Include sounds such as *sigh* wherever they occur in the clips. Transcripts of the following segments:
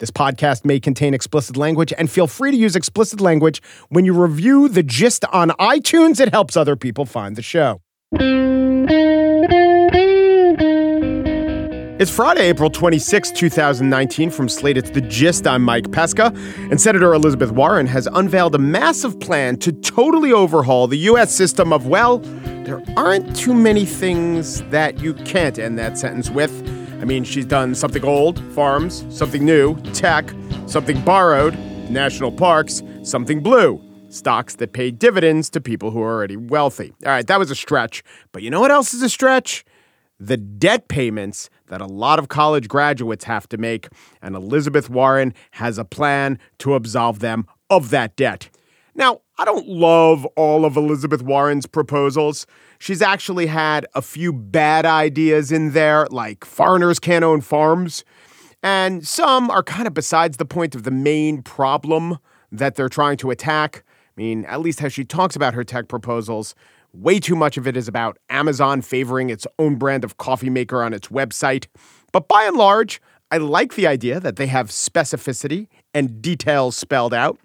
This podcast may contain explicit language and feel free to use explicit language when you review the gist on iTunes. It helps other people find the show. It's Friday, April 26, 2019. From Slate, it's The Gist. I'm Mike Pesca. And Senator Elizabeth Warren has unveiled a massive plan to totally overhaul the U.S. system of, well, there aren't too many things that you can't end that sentence with. I mean, she's done something old, farms, something new, tech, something borrowed, national parks, something blue, stocks that pay dividends to people who are already wealthy. All right, that was a stretch. But you know what else is a stretch? The debt payments that a lot of college graduates have to make. And Elizabeth Warren has a plan to absolve them of that debt. Now, I don't love all of Elizabeth Warren's proposals. She's actually had a few bad ideas in there, like foreigners can't own farms. And some are kind of besides the point of the main problem that they're trying to attack. I mean, at least as she talks about her tech proposals, way too much of it is about Amazon favoring its own brand of coffee maker on its website. But by and large, I like the idea that they have specificity and details spelled out.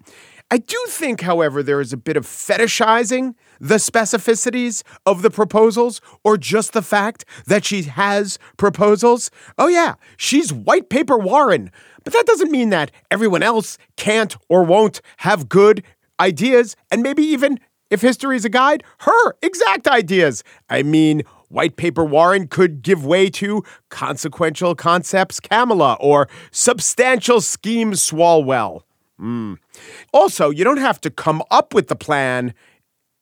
I do think, however, there is a bit of fetishizing the specificities of the proposals or just the fact that she has proposals. Oh, yeah, she's white paper Warren. But that doesn't mean that everyone else can't or won't have good ideas and maybe even, if history is a guide, her exact ideas. I mean, White Paper Warren could give way to consequential concepts Kamala or substantial schemes Swalwell. Mm. Also, you don't have to come up with the plan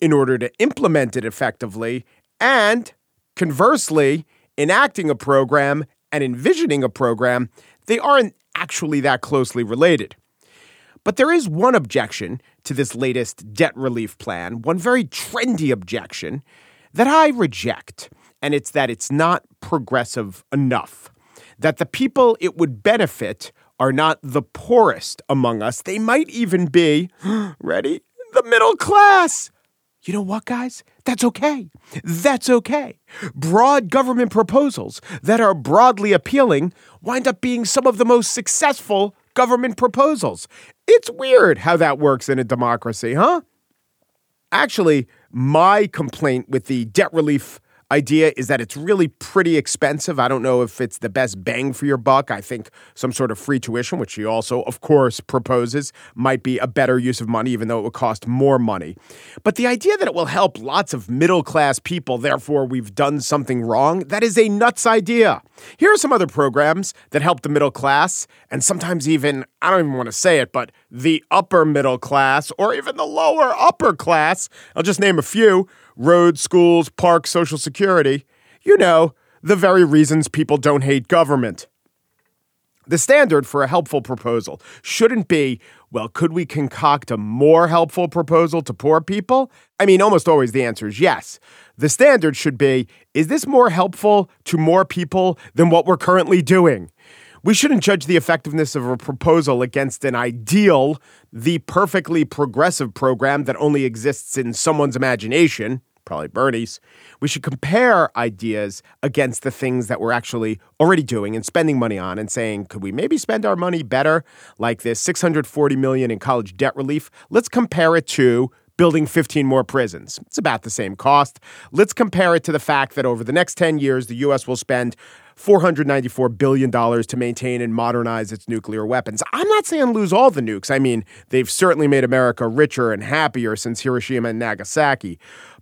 in order to implement it effectively. And conversely, enacting a program and envisioning a program, they aren't actually that closely related. But there is one objection to this latest debt relief plan, one very trendy objection that I reject, and it's that it's not progressive enough. That the people it would benefit are not the poorest among us. They might even be, *gasps* ready, the middle class. You know what, guys? That's okay. That's okay. Broad government proposals that are broadly appealing wind up being some of the most successful government proposals. It's weird how that works in a democracy, huh? Actually, my complaint with the debt relief idea is that it's really pretty expensive. I don't know if it's the best bang for your buck. I think some sort of free tuition, which she also, of course, proposes, might be a better use of money, even though it would cost more money. But the idea that it will help lots of middle class people, therefore we've done something wrong, that is a nuts idea. Here are some other programs that help the middle class, and sometimes even, I don't even want to say it, but the upper middle class or even the lower upper class. I'll just name a few roads, schools, parks, social security. You know, the very reasons people don't hate government. The standard for a helpful proposal shouldn't be, well, could we concoct a more helpful proposal to poor people? I mean, almost always the answer is yes. The standard should be, is this more helpful to more people than what we're currently doing? We shouldn't judge the effectiveness of a proposal against an ideal, the perfectly progressive program that only exists in someone's imagination, probably Bernie's. We should compare ideas against the things that we're actually already doing and spending money on and saying, could we maybe spend our money better? Like this 640 million in college debt relief. Let's compare it to building 15 more prisons. It's about the same cost. Let's compare it to the fact that over the next 10 years, the U.S. will spend $494 billion to maintain and modernize its nuclear weapons. I'm not saying lose all the nukes. I mean, they've certainly made America richer and happier since Hiroshima and Nagasaki.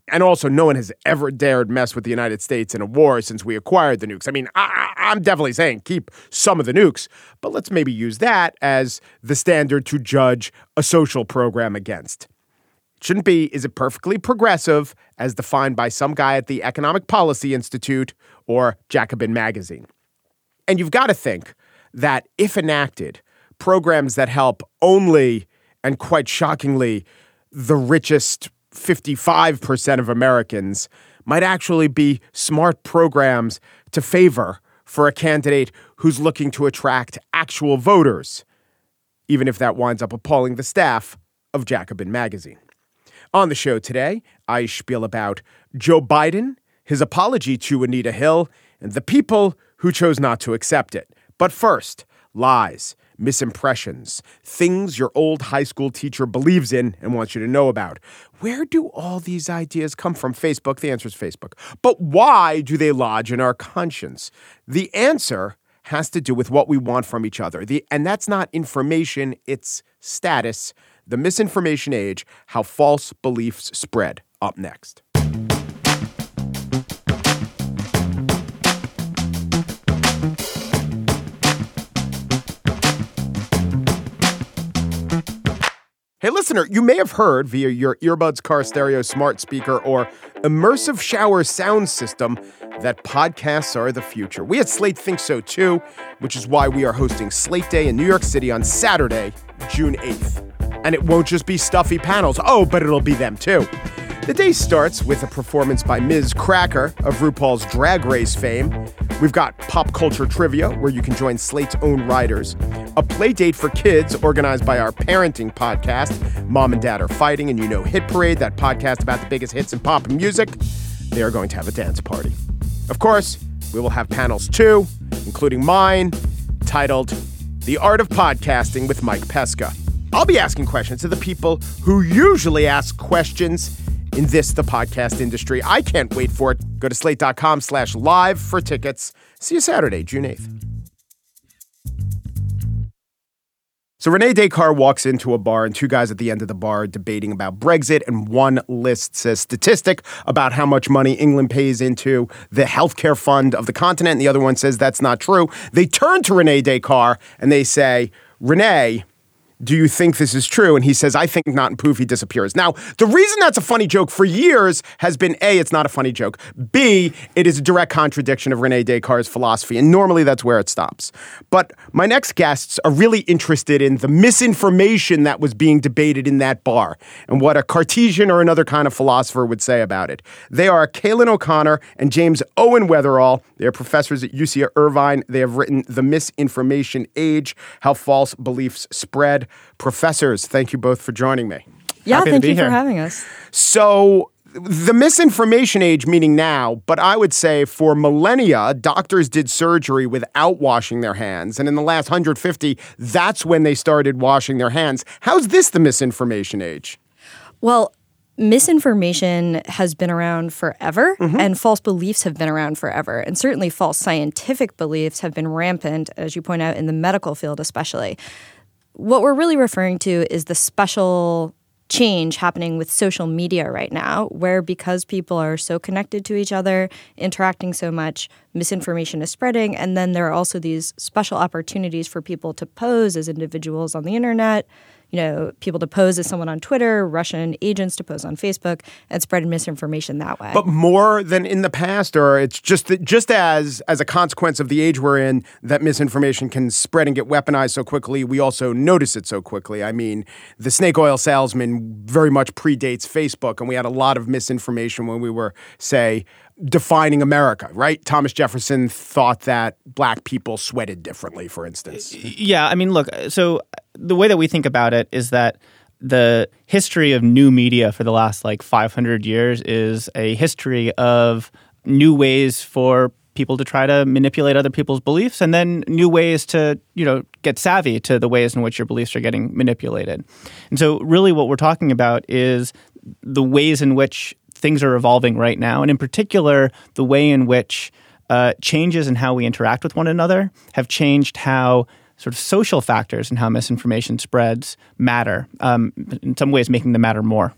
And also, no one has ever dared mess with the United States in a war since we acquired the nukes. I mean, I, am definitely saying keep some of the nukes, but let's maybe use that as the standard to judge a social program against shouldn't be is it perfectly progressive as defined by some guy at the Economic Policy Institute or Jacobin Magazine. And you've got to think that if enacted, programs that help only and quite shockingly the richest 55% of Americans might actually be smart programs to favor for a candidate who's looking to attract actual voters, even if that winds up appalling the staff of Jacobin Magazine. On the show today, I spiel about Joe Biden, his apology to Anita Hill, and the people who chose not to accept it. But first, lies, misimpressions, things your old high school teacher believes in and wants you to know about. Where do all these ideas come from? Facebook. The answer is Facebook. But why do they lodge in our conscience? The answer has to do with what we want from each other. The, and that's not information, it's status. The misinformation age, how false beliefs spread. Up next. Hey, listener, you may have heard via your earbuds, car stereo, smart speaker, or immersive shower sound system that podcasts are the future. We at Slate think so too, which is why we are hosting Slate Day in New York City on Saturday, June 8th. And it won't just be stuffy panels. Oh, but it'll be them too. The day starts with a performance by Miz Cracker of RuPaul's Drag Race fame. We've got pop culture trivia, where you can join Slate's own writers, a play date for kids organized by our parenting podcast, Mom and Dad Are Fighting, and you know Hit Parade, that podcast about the biggest hits in pop music. They are going to have a dance party. Of course, we will have panels too, including mine, titled The Art of Podcasting with Mike Pesca. I'll be asking questions to the people who usually ask questions in this, the podcast industry. I can't wait for it. Go to slate.com slash live for tickets. See you Saturday, June 8th. So Rene Descartes walks into a bar, and two guys at the end of the bar are debating about Brexit, and one lists a statistic about how much money England pays into the healthcare fund of the continent, and the other one says that's not true. They turn to Rene Descartes and they say, Rene, do you think this is true? And he says, I think not, and poof, he disappears. Now, the reason that's a funny joke for years has been A, it's not a funny joke. B, it is a direct contradiction of Rene Descartes' philosophy. And normally that's where it stops. But my next guests are really interested in the misinformation that was being debated in that bar and what a Cartesian or another kind of philosopher would say about it. They are Cailin O'Connor and James Owen Weatherall. They are professors at UC Irvine. They have written The Misinformation Age How False Beliefs Spread. Professors, thank you both for joining me. Yeah, Happy thank you here. for having us. So, the misinformation age, meaning now, but I would say for millennia, doctors did surgery without washing their hands. And in the last 150, that's when they started washing their hands. How's this the misinformation age? Well, misinformation has been around forever, mm-hmm. and false beliefs have been around forever. And certainly, false scientific beliefs have been rampant, as you point out, in the medical field, especially. What we're really referring to is the special change happening with social media right now, where because people are so connected to each other, interacting so much, misinformation is spreading. And then there are also these special opportunities for people to pose as individuals on the internet, you know, people to pose as someone on Twitter, Russian agents to pose on Facebook, and spread misinformation that way. But more than in the past, or it's just that just as as a consequence of the age we're in, that misinformation can spread and get weaponized so quickly. We also notice it so quickly. I mean, the snake oil salesman very much predates Facebook, and we had a lot of misinformation when we were, say, defining America. Right? Thomas Jefferson thought that black people sweated differently, for instance. Yeah, I mean, look, so the way that we think about it is that the history of new media for the last like 500 years is a history of new ways for people to try to manipulate other people's beliefs and then new ways to, you know, get savvy to the ways in which your beliefs are getting manipulated. And so really what we're talking about is the ways in which things are evolving right now and in particular the way in which uh, changes in how we interact with one another have changed how sort of social factors and how misinformation spreads matter, um, in some ways making them matter more.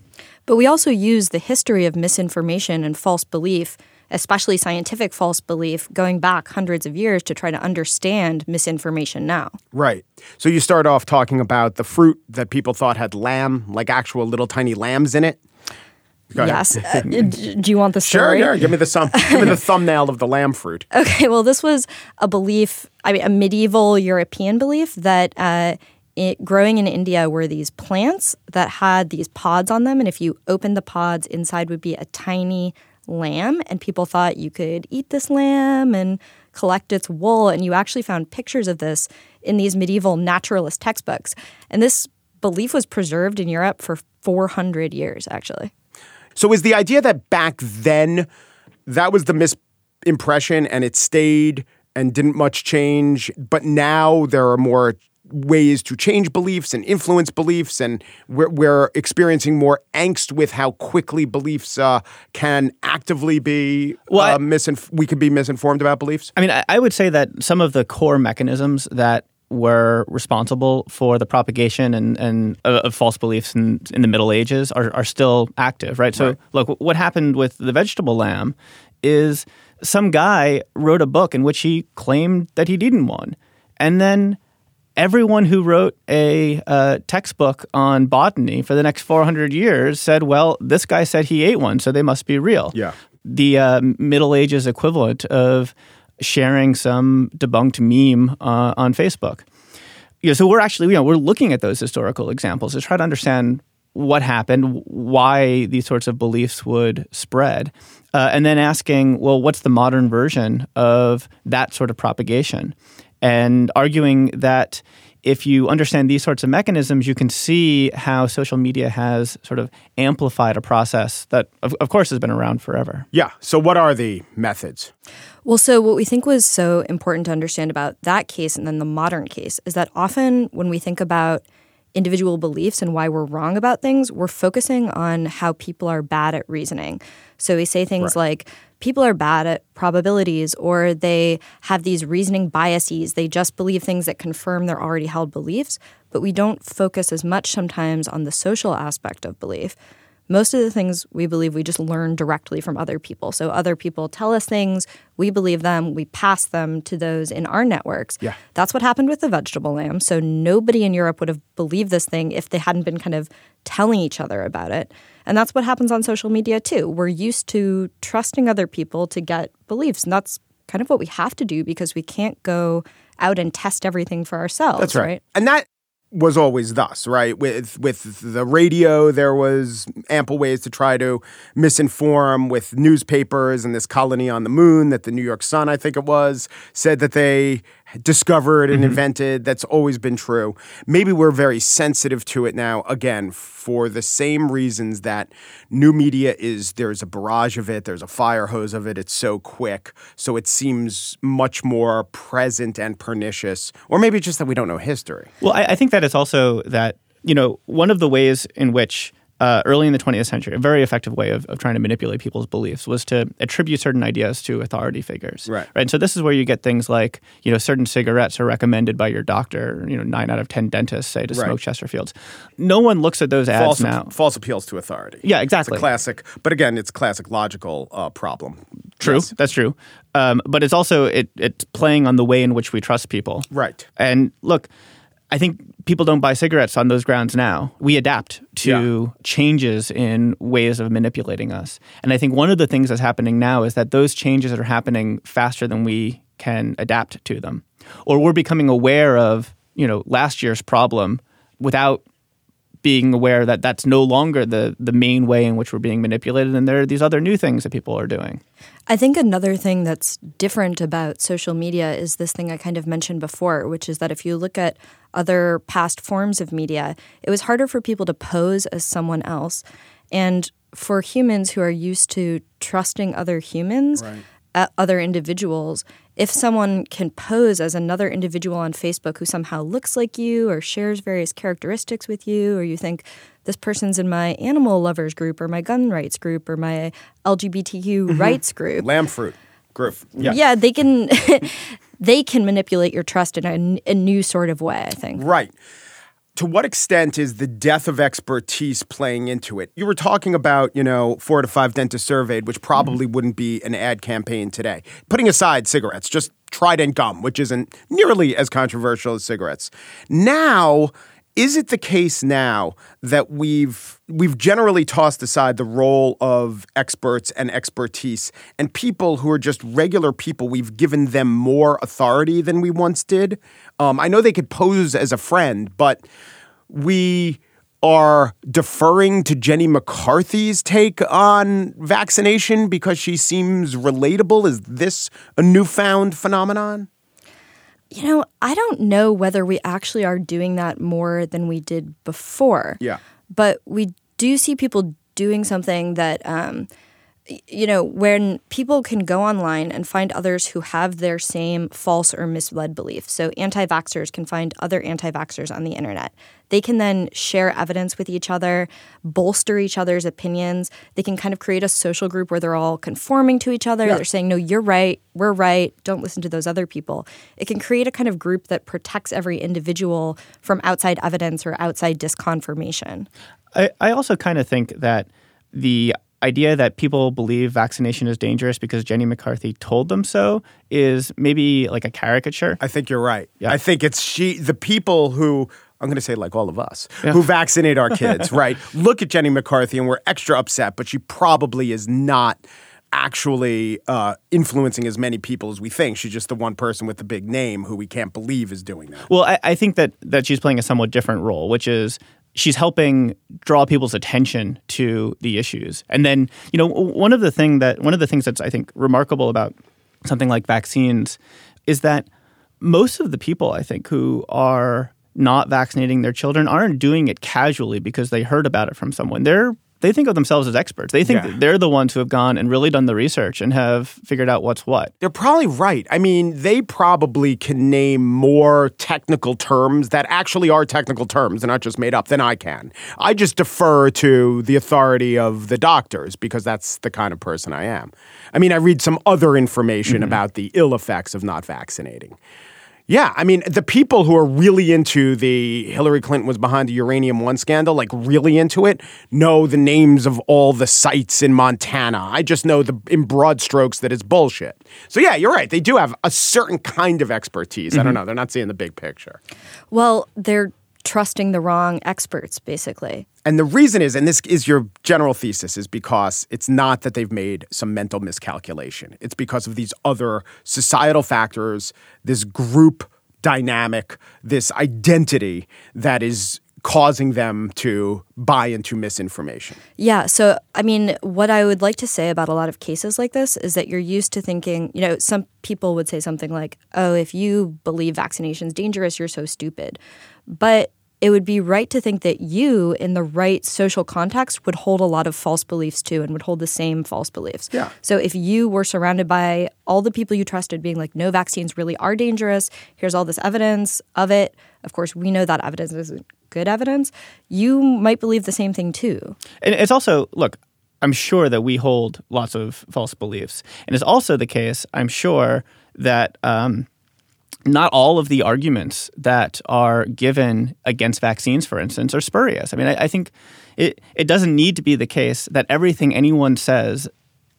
But we also use the history of misinformation and false belief, especially scientific false belief, going back hundreds of years to try to understand misinformation now. Right. So you start off talking about the fruit that people thought had lamb, like actual little tiny lambs in it. Go. Yes. *laughs* Uh, do you want the Sure, story? sure. Give me the thumb. *laughs* give me the thumbnail of the lamb fruit. Okay, well, this was a belief, I mean, a medieval European belief that uh, it, growing in India were these plants that had these pods on them. And if you opened the pods, inside would be a tiny lamb. And people thought you could eat this lamb and collect its wool. And you actually found pictures of this in these medieval naturalist textbooks. And this belief was preserved in Europe for 400 years, actually. So is the idea that back then that was the misimpression and it stayed and didn't much change, but now there are more ways to change beliefs and influence beliefs, and we're, we're experiencing more angst with how quickly beliefs uh, can actively be Well, uh, misinf- we could be misinformed about beliefs. I mean, I, I would say that some of the core mechanisms that were responsible for the propagation and, and uh, of false beliefs in, in the Middle Ages are, are still active, right? So, Right. look, what happened with the vegetable lamb is some guy wrote a book in which he claimed that he'd eaten one. And then everyone who wrote a uh, textbook on botany for the next 400 years said, well, this guy said he ate one, so they must be real. Yeah. The uh, Middle Ages equivalent of sharing some debunked meme uh, on Facebook. You know, so we're actually, you know, we're looking at those historical examples to try to understand what happened, why these sorts of beliefs would spread, uh, and then asking, well, what's the modern version of that sort of propagation? And arguing that if you understand these sorts of mechanisms, you can see how social media has sort of amplified a process that, of, of course, has been around forever. Yeah. So, what are the methods? Well, so what we think was so important to understand about that case and then the modern case is that often when we think about individual beliefs and why we're wrong about things, we're focusing on how people are bad at reasoning. So we say things like, people are bad at probabilities or they have these reasoning biases. They just believe things that confirm their already held beliefs, but we don't focus as much sometimes on the social aspect of belief. Most of the things we believe we just learn directly from other people. So other people tell us things, we believe them, we pass them to those in our networks. Yeah. That's what happened with the vegetable lamb. So nobody in Europe would have believed this thing if they hadn't been kind of telling each other about it. And that's what happens on social media too. We're used to trusting other people to get beliefs. And that's kind of what we have to do because we can't go out and test everything for ourselves. That's right. And that was always thus, right? With with the radio, there was ample ways to try to misinform with newspapers and this colony on the moon that the New York Sun, I think it was, said that they discovered and mm-hmm. invented. That's always been true. Maybe we're very sensitive to it now, again, for the same reasons that new media is there's a barrage of it, there's a fire hose of it, it's so quick. So it seems much more present and pernicious. Or maybe it's just that we don't know history. Well, I, I think that it's also that, you know, one of the ways in which uh, early in the 20th century, a very effective way of, of trying to manipulate people's beliefs was to attribute certain ideas to authority figures. Right. Right. And so this is where you get things like, you know, certain cigarettes are recommended by your doctor. You know, nine out of 10 dentists say to Right. smoke Chesterfields. No one looks at those ads false, now. false appeals to authority. Yeah, It's exactly. a classic, but again, it's classic logical uh, problem. True. Yes. That's true. Um, but it's also, it, it's playing on the way in which we trust people. Right. And look, I think people don't buy cigarettes on those grounds now. We adapt to changes in ways of manipulating us. And I think one of the things that's happening now is that those changes are happening faster than we can adapt to them. Or we're becoming aware of, you know, last year's problem without being aware that that's no longer the the main way in which we're being manipulated and there are these other new things that people are doing. I think another thing that's different about social media is this thing I kind of mentioned before, which is that if you look at other past forms of media, it was harder for people to pose as someone else. And for humans who are used to trusting other humans, uh, other individuals, if someone can pose as another individual on Facebook who somehow looks like you or shares various characteristics with you, or you think this person's in my animal lovers group or my gun rights group or my LGBTQ mm-hmm. rights group, Lamb fruit group. Yeah. yeah, they can *laughs* they can manipulate your trust in a, a new sort of way. I think. Right. To what extent is the death of expertise playing into it? You were talking about, you know, four to five dentists surveyed, which mm-hmm. probably wouldn't be an ad campaign today. Putting aside cigarettes, just Trident gum, which isn't nearly as controversial as cigarettes. Now, is it the case now that we've we've generally tossed aside the role of experts and expertise and people who are just regular people we've given them more authority than we once did? Um, i know they could pose as a friend but we are deferring to jenny mccarthy's take on vaccination because she seems relatable. Is this a newfound phenomenon You know, I don't know whether we actually are doing that more than we did before. Yeah. But we do see people doing something that um, you know, when people can go online and find others who have their same false or misled beliefs. So, anti vaxxers can find other anti vaxxers on the internet. They can then share evidence with each other, bolster each other's opinions. They can kind of create a social group where they're all conforming to each other. Yeah. They're saying, no, you're right, we're right, don't listen to those other people. It can create a kind of group that protects every individual from outside evidence or outside disconfirmation. I, I also kind of think that the idea that people believe vaccination is dangerous because Jenny McCarthy told them so is maybe like a caricature. I think you're right. Yeah. I think it's she, the people who, I'm going to say like all of us, who vaccinate our *laughs* kids, right? Look at Jenny McCarthy and we're extra upset, but she probably is not actually uh, influencing as many people as we think. She's just the one person with the big name who we can't believe is doing that. Well, I, I think that that she's playing a somewhat different role, which is she's helping draw people's attention to the issues. And then, you know, one of the thing that one of the things that's I think remarkable about something like vaccines is that most of the people I think who are not vaccinating their children aren't doing it casually because they heard about it from someone. They're they think of themselves as experts. They think Yeah. they're the ones who have gone and really done the research and have figured out what's what. They're probably right. I mean, they probably can name more technical terms that actually are technical terms. They're not just made up than I can. I just defer to the authority of the doctors because that's the kind of person I am. I mean, I read some other information mm-hmm. about the ill effects of not vaccinating. Yeah, I mean, the people who are really into the Hillary Clinton was behind the Uranium One scandal, like really into it, know the names of all the sites in Montana. I just know the in broad strokes that it's bullshit. So yeah, you're right. They do have a certain kind of expertise. I don't mm-hmm. know. They're not seeing the big picture. Well, they're trusting the wrong experts, basically. And the reason is, and this is your general thesis, is because it's not that they've made some mental miscalculation. It's because of these other societal factors, this group dynamic, this identity that is causing them to buy into misinformation. Yeah. So, I mean, what I would like to say about a lot of cases like this is that you're used to thinking, you know, some people would say something like, oh, if you believe vaccination's dangerous, you're so stupid. But it would be right to think that you, in the right social context, would hold a lot of false beliefs too and would hold the same false beliefs. Yeah. So if you were surrounded by all the people you trusted being like, no, vaccines really are dangerous, here's all this evidence of it. Of course, we know that evidence isn't good evidence. You might believe the same thing too. And it's also, look, I'm sure that we hold lots of false beliefs. And it's also the case, I'm sure, that um, not all of the arguments that are given against vaccines, for instance, are spurious. I mean, I, I think it, it doesn't need to be the case that everything anyone says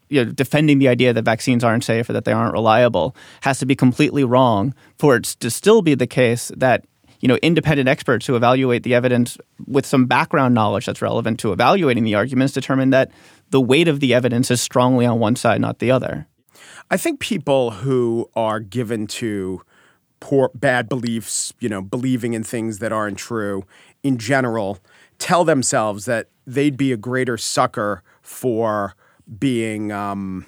you know, defending the idea that vaccines aren't safe or that they aren't reliable has to be completely wrong for it to still be the case that you know independent experts who evaluate the evidence with some background knowledge that's relevant to evaluating the arguments determine that the weight of the evidence is strongly on one side, not the other. I think people who are given to poor bad beliefs, you know, believing in things that aren't true in general, tell themselves that they'd be a greater sucker for being um,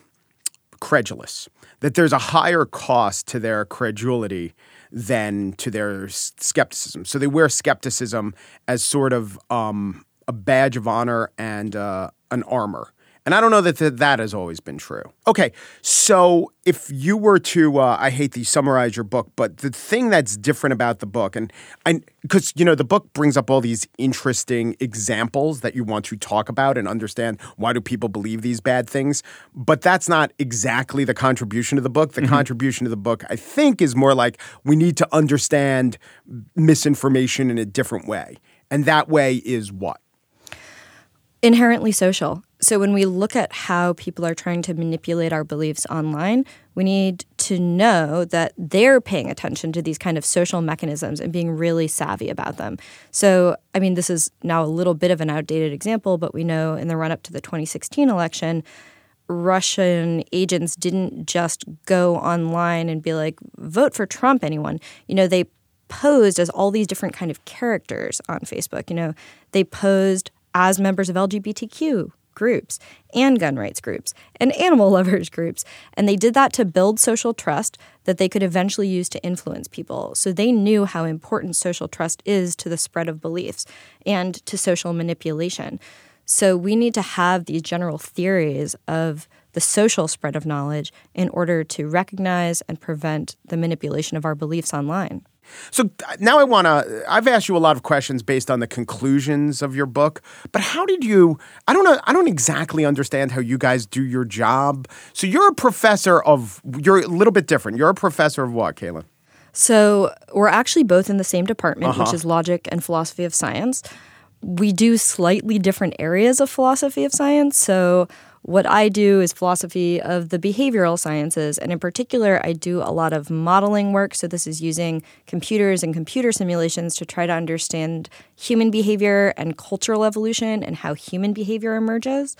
credulous. That there's a higher cost to their credulity than to their skepticism. So they wear skepticism as sort of um, a badge of honor and uh, an armor. And I don't know that th- that has always been true. Okay, so if you were to, uh, I hate to summarize your book, but the thing that's different about the book, and I, because you know the book brings up all these interesting examples that you want to talk about and understand why do people believe these bad things, but that's not exactly the contribution of the book. The contribution of the book, I think, is more like we need to understand misinformation in a different way, and that way is what. inherently social. So when we look at how people are trying to manipulate our beliefs online, we need to know that they're paying attention to these kind of social mechanisms and being really savvy about them. So, I mean, this is now a little bit of an outdated example, but we know in the run up to the 2016 election, Russian agents didn't just go online and be like, vote for Trump, anyone. You know, they posed as all these different kind of characters on Facebook. You know, they posed as members of LGBTQ groups and gun rights groups and animal *laughs* lovers groups. And they did that to build social trust that they could eventually use to influence people. So they knew how important social trust is to the spread of beliefs and to social manipulation. So we need to have these general theories of the social spread of knowledge in order to recognize and prevent the manipulation of our beliefs online. So now I want to. I've asked you a lot of questions based on the conclusions of your book, but how did you? I don't know. I don't exactly understand how you guys do your job. So you're a professor of. You're a little bit different. You're a professor of what, Caitlin? So we're actually both in the same department, uh-huh. which is logic and philosophy of science. We do slightly different areas of philosophy of science. So what I do is philosophy of the behavioral sciences. And in particular, I do a lot of modeling work. So, this is using computers and computer simulations to try to understand human behavior and cultural evolution and how human behavior emerges.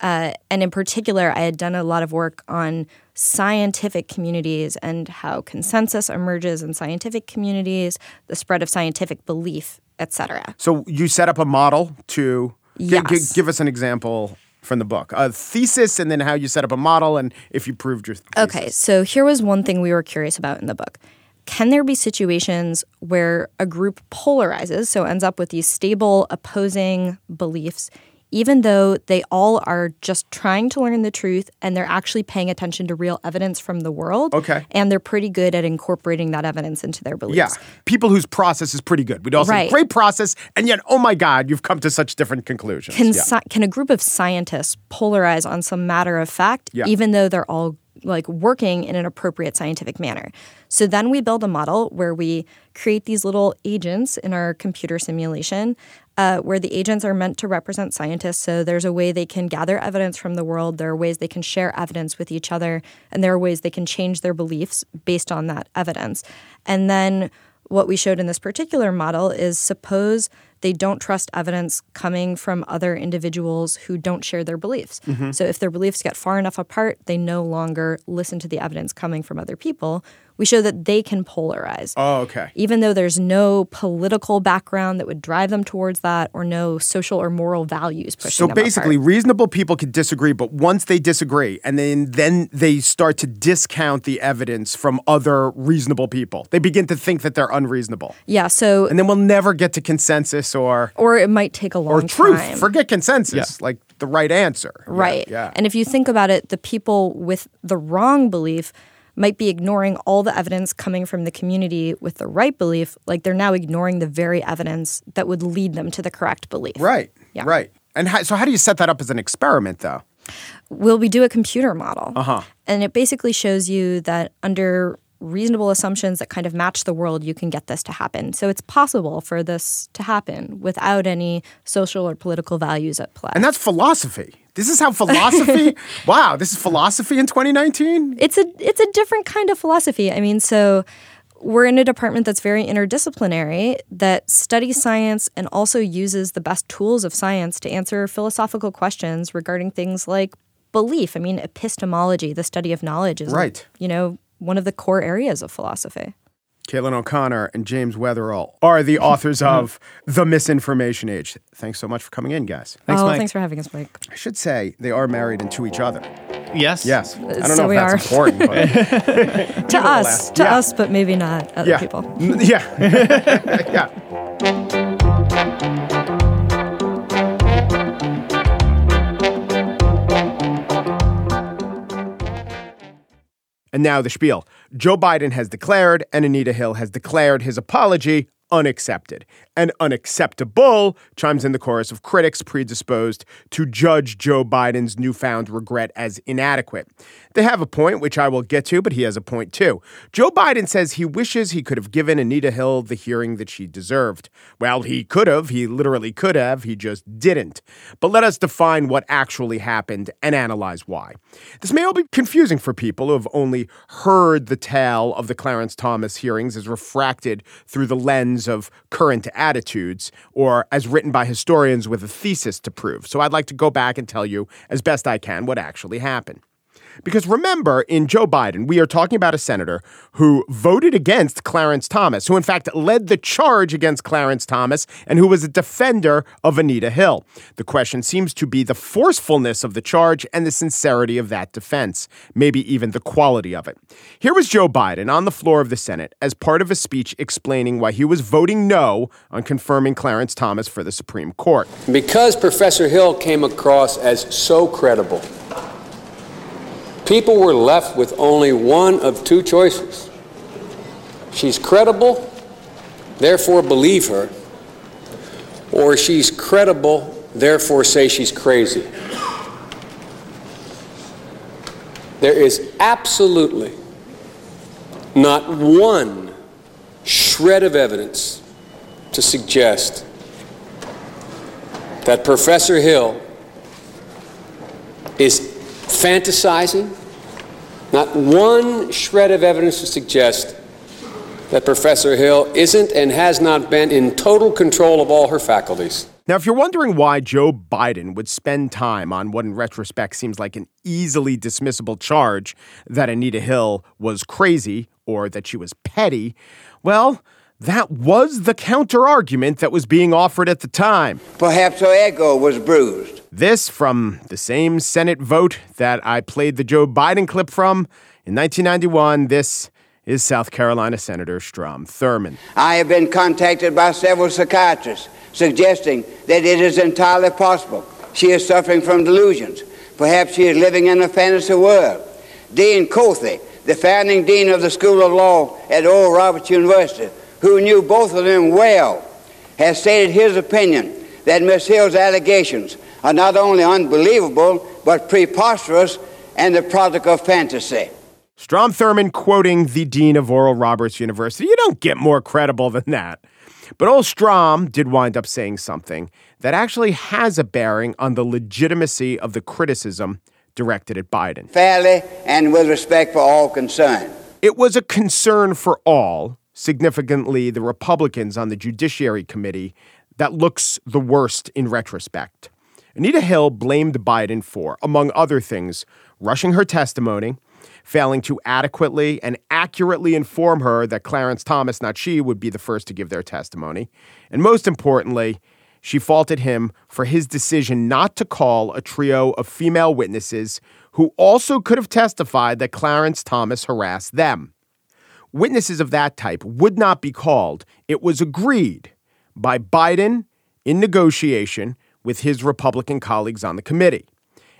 Uh, and in particular, I had done a lot of work on scientific communities and how consensus emerges in scientific communities, the spread of scientific belief, etc. So you set up a model to yes. g- g- give us an example from the book a thesis and then how you set up a model and if you proved your thesis. Okay, so here was one thing we were curious about in the book. Can there be situations where a group polarizes, so ends up with these stable opposing beliefs, even though they all are just trying to learn the truth and they're actually paying attention to real evidence from the world. Okay. And they're pretty good at incorporating that evidence into their beliefs. Yeah. People whose process is pretty good. We'd all right. say, great process, and yet, oh my God, you've come to such different conclusions. Can, yeah. si- can a group of scientists polarize on some matter of fact, yeah. even though they're all like working in an appropriate scientific manner. So then we build a model where we create these little agents in our computer simulation uh, where the agents are meant to represent scientists. So there's a way they can gather evidence from the world, there are ways they can share evidence with each other, and there are ways they can change their beliefs based on that evidence. And then what we showed in this particular model is suppose they don't trust evidence coming from other individuals who don't share their beliefs. Mm-hmm. So if their beliefs get far enough apart, they no longer listen to the evidence coming from other people. We show that they can polarize. Oh, okay. Even though there's no political background that would drive them towards that or no social or moral values pushing so basically apart. reasonable people can disagree but once they disagree and then then they start to discount the evidence from other reasonable people they begin to think that they're unreasonable yeah so and then we'll never get to consensus or or it might take a long or truth time. forget consensus Yeah. like the right answer Right. yeah, yeah. And if you think about it, the people with the wrong belief might be ignoring all the evidence coming from the community with the right belief. Like they're now ignoring the very evidence that would lead them to the correct belief. right Yeah. right and how, so how do you set that up as an experiment though Will we do a computer model? uh-huh And it basically shows you that under reasonable assumptions that kind of match the world, you can get this to happen. So it's possible for this to happen without any social or political values at play. and that's philosophy this is how philosophy *laughs* wow this is philosophy in 2019 it's a it's a different kind of philosophy. I mean, so we're in a department that's very interdisciplinary that studies science and also uses the best tools of science to answer philosophical questions regarding things like belief. I mean, epistemology, the study of knowledge, is Right. You know, one of the core areas of philosophy. Caitlin O'Connor and James Weatherall are the authors of *laughs* The Misinformation Age. Thanks so much for coming in, guys. Thanks, oh, Mike. thanks for having us, Mike. I should say they are married and to each other. Yes. Yes. Uh, I don't So know if we that's are. important, but *laughs* *laughs* To us, last- to yeah. us, but maybe not other yeah. people. Yeah. yeah. And now the spiel. Joe Biden has declared, and Anita Hill has declared his apology unaccepted. And unacceptable chimes in the chorus of critics predisposed to judge Joe Biden's newfound regret as inadequate. They have a point, which I will get to, but he has a point too. Joe Biden says he wishes he could have given Anita Hill the hearing that she deserved. Well, he could have. He literally could have. He just didn't. But let us define what actually happened and analyze why. This may all be confusing for people who have only heard the tale of the Clarence Thomas hearings as refracted through the lens of current or as written by historians with a thesis to prove. So I'd like to go back and tell you as best I can what actually happened. Because remember, in Joe Biden, we are talking about a senator who voted against Clarence Thomas, who in fact led the charge against Clarence Thomas, and who was a defender of Anita Hill. The question seems to be the forcefulness of the charge and the sincerity of that defense, maybe even the quality of it. Here was Joe Biden on the floor of the Senate as part of a speech explaining why he was voting no on confirming Clarence Thomas for the Supreme Court. Because Professor Hill came across as so credible people were left with only one of two choices. She's credible, therefore believe her, or she's credible, therefore say she's crazy. There is absolutely not one shred of evidence to suggest that Professor Hill is fantasizing not one shred of evidence to suggest that Professor Hill isn't and has not been in total control of all her faculties. Now, if you're wondering why Joe Biden would spend time on what in retrospect seems like an easily dismissible charge that Anita Hill was crazy or that she was petty, well, that was the counter argument that was being offered at the time. Perhaps her ego was bruised. This from the same Senate vote that I played the Joe Biden clip from in 1991. This is South Carolina Senator Strom Thurmond. I have been contacted by several psychiatrists suggesting that it is entirely possible she is suffering from delusions. Perhaps she is living in a fantasy world. Dean Kothe, the founding dean of the School of Law at Oral Roberts University, who knew both of them well, has stated his opinion that Miss Hill's allegations are not only unbelievable, but preposterous and the product of fantasy. Strom Thurmond quoting the dean of Oral Roberts University. You don't get more credible than that. But old Strom did wind up saying something that actually has a bearing on the legitimacy of the criticism directed at Biden. Fairly and with respect for all concerned. It was a concern for all, significantly the Republicans on the Judiciary Committee, that looks the worst in retrospect. Anita Hill blamed Biden for, among other things, rushing her testimony, failing to adequately and accurately inform her that Clarence Thomas, not she, would be the first to give their testimony. And most importantly, she faulted him for his decision not to call a trio of female witnesses who also could have testified that Clarence Thomas harassed them. Witnesses of that type would not be called. It was agreed by Biden in negotiation with his Republican colleagues on the committee.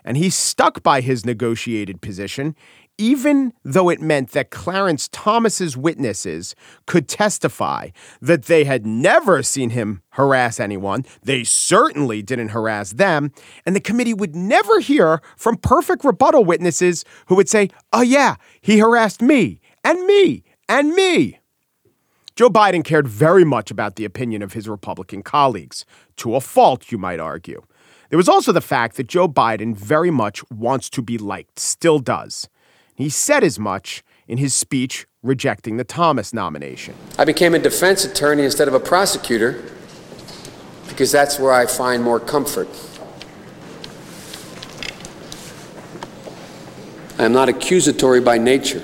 And he stuck by his negotiated position, even though it meant that Clarence Thomas's witnesses could testify that they had never seen him harass anyone. They certainly didn't harass them. And the committee would never hear from perfect rebuttal witnesses who would say, oh, yeah, he harassed me and me and me. Joe Biden cared very much about the opinion of his Republican colleagues, to a fault, you might argue. There was also the fact that Joe Biden very much wants to be liked, still does. He said as much in his speech rejecting the Thomas nomination. I became a defense attorney instead of a prosecutor because that's where I find more comfort. I am not accusatory by nature.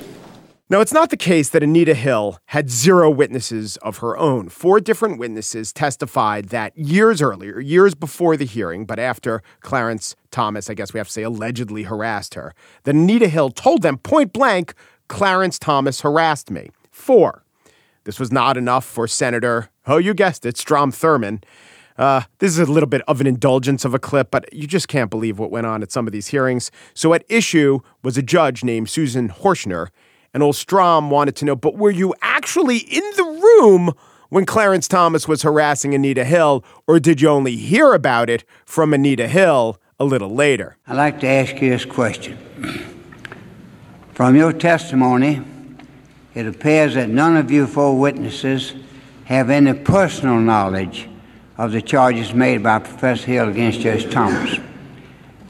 Now, it's not the case that Anita Hill had zero witnesses of her own. Four different witnesses testified that years earlier, years before the hearing, but after Clarence Thomas, I guess we have to say, allegedly harassed her, that Anita Hill told them point blank, Clarence Thomas harassed me. Four. This was not enough for Senator, oh, you guessed it, Strom Thurmond. Uh, this is a little bit of an indulgence of a clip, but you just can't believe what went on at some of these hearings. So, at issue was a judge named Susan Hoerchner and old Strom wanted to know, but were you actually in the room when Clarence Thomas was harassing Anita Hill, or did you only hear about it from Anita Hill a little later? I'd like to ask you this question. From your testimony, it appears that none of you four witnesses have any personal knowledge of the charges made by Professor Hill against Judge Thomas,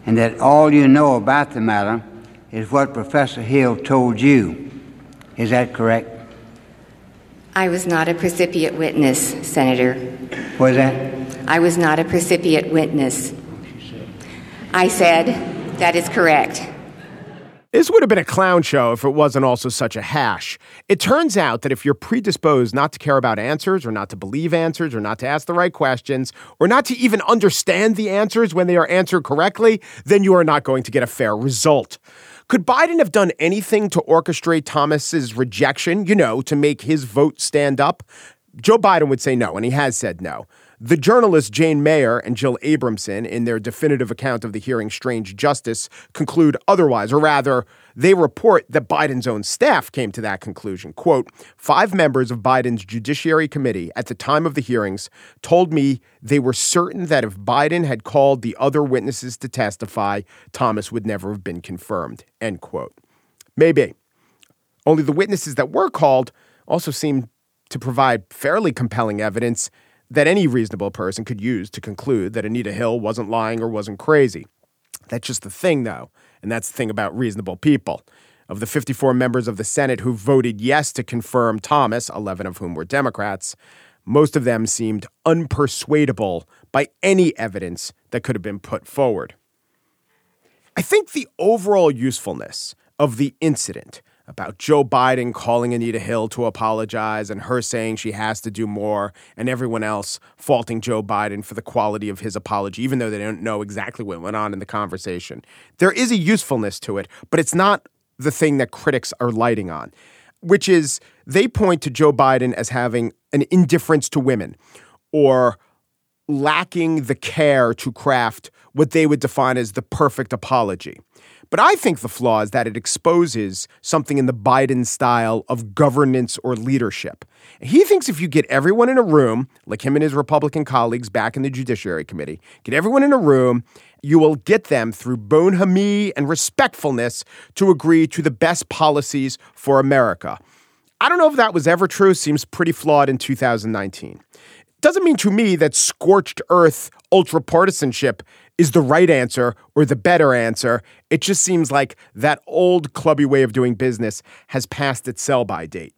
and that all you know about the matter is what Professor Hill told you. Is that correct? I was not a percipient witness, Senator. What is that? I was not a percipient witness. I said, that is correct. This would have been a clown show if it wasn't also such a hash. It turns out that if you're predisposed not to care about answers, or not to believe answers, or not to ask the right questions, or not to even understand the answers when they are answered correctly, then you are not going to get a fair result. Could Biden have done anything to orchestrate Thomas's rejection, you know, to make his vote stand up? Joe Biden would say no, and he has said no. The journalists Jane Mayer and Jill Abramson, in their definitive account of the hearing Strange Justice, conclude otherwise, or rather, they report that Biden's own staff came to that conclusion. Quote Five members of Biden's Judiciary Committee at the time of the hearings told me they were certain that if Biden had called the other witnesses to testify, Thomas would never have been confirmed. End quote. Maybe. Only the witnesses that were called also seemed to provide fairly compelling evidence that any reasonable person could use to conclude that Anita Hill wasn't lying or wasn't crazy. That's just the thing, though, and that's the thing about reasonable people. Of the 54 members of the Senate who voted yes to confirm Thomas, 11 of whom were Democrats, most of them seemed unpersuadable by any evidence that could have been put forward. I think the overall usefulness of the incident about Joe Biden calling Anita Hill to apologize and her saying she has to do more, and everyone else faulting Joe Biden for the quality of his apology, even though they don't know exactly what went on in the conversation. There is a usefulness to it, but it's not the thing that critics are lighting on, which is they point to Joe Biden as having an indifference to women or lacking the care to craft what they would define as the perfect apology. But I think the flaw is that it exposes something in the Biden style of governance or leadership. He thinks if you get everyone in a room, like him and his Republican colleagues back in the Judiciary Committee, get everyone in a room, you will get them through bonhomie and respectfulness to agree to the best policies for America. I don't know if that was ever true, seems pretty flawed in 2019 doesn't mean to me that scorched earth ultra partisanship is the right answer or the better answer. It just seems like that old clubby way of doing business has passed its sell by date.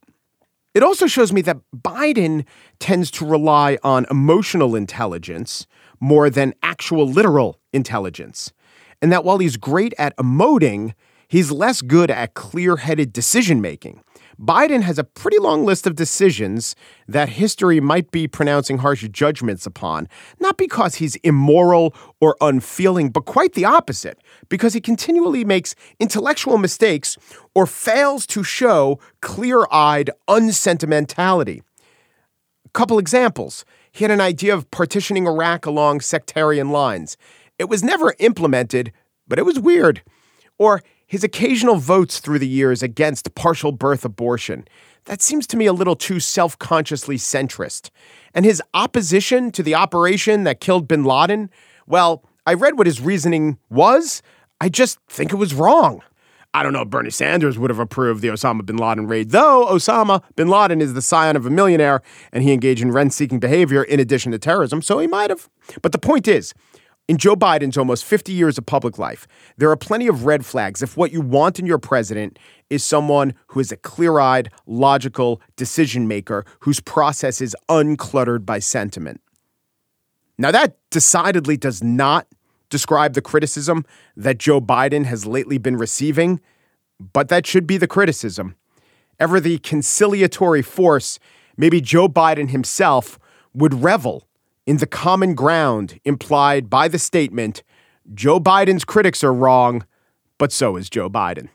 It also shows me that Biden tends to rely on emotional intelligence more than actual literal intelligence. And that while he's great at emoting, he's less good at clear headed decision making. Biden has a pretty long list of decisions that history might be pronouncing harsh judgments upon, not because he's immoral or unfeeling, but quite the opposite, because he continually makes intellectual mistakes or fails to show clear eyed unsentimentality. A couple examples. He had an idea of partitioning Iraq along sectarian lines. It was never implemented, but it was weird. Or his occasional votes through the years against partial birth abortion. That seems to me a little too self consciously centrist. And his opposition to the operation that killed bin Laden, well, I read what his reasoning was. I just think it was wrong. I don't know if Bernie Sanders would have approved the Osama bin Laden raid, though Osama bin Laden is the scion of a millionaire and he engaged in rent seeking behavior in addition to terrorism, so he might have. But the point is, in Joe Biden's almost 50 years of public life, there are plenty of red flags if what you want in your president is someone who is a clear eyed, logical decision maker whose process is uncluttered by sentiment. Now, that decidedly does not describe the criticism that Joe Biden has lately been receiving, but that should be the criticism. Ever the conciliatory force, maybe Joe Biden himself would revel in the common ground implied by the statement Joe Biden's critics are wrong, but so is Joe Biden.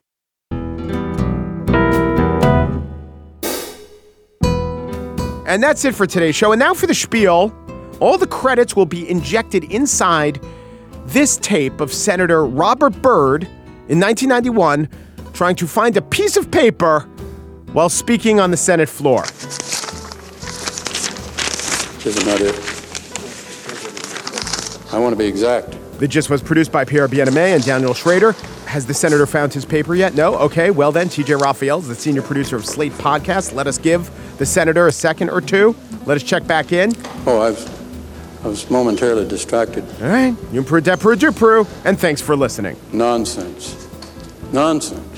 And that's it for today's show. And now for the spiel. All the credits will be injected inside this tape of Senator Robert Byrd in 1991 trying to find a piece of paper while speaking on the Senate floor. That it? I want to be exact. The gist was produced by Pierre Bienaimé and Daniel Schrader. Has the senator found his paper yet? No? Okay, well then, TJ Raphael is the senior producer of Slate Podcast. Let us give the senator a second or two. Let us check back in. Oh, I was, I was momentarily distracted. All right, you Peru, de Peru, and thanks for listening. Nonsense. Nonsense.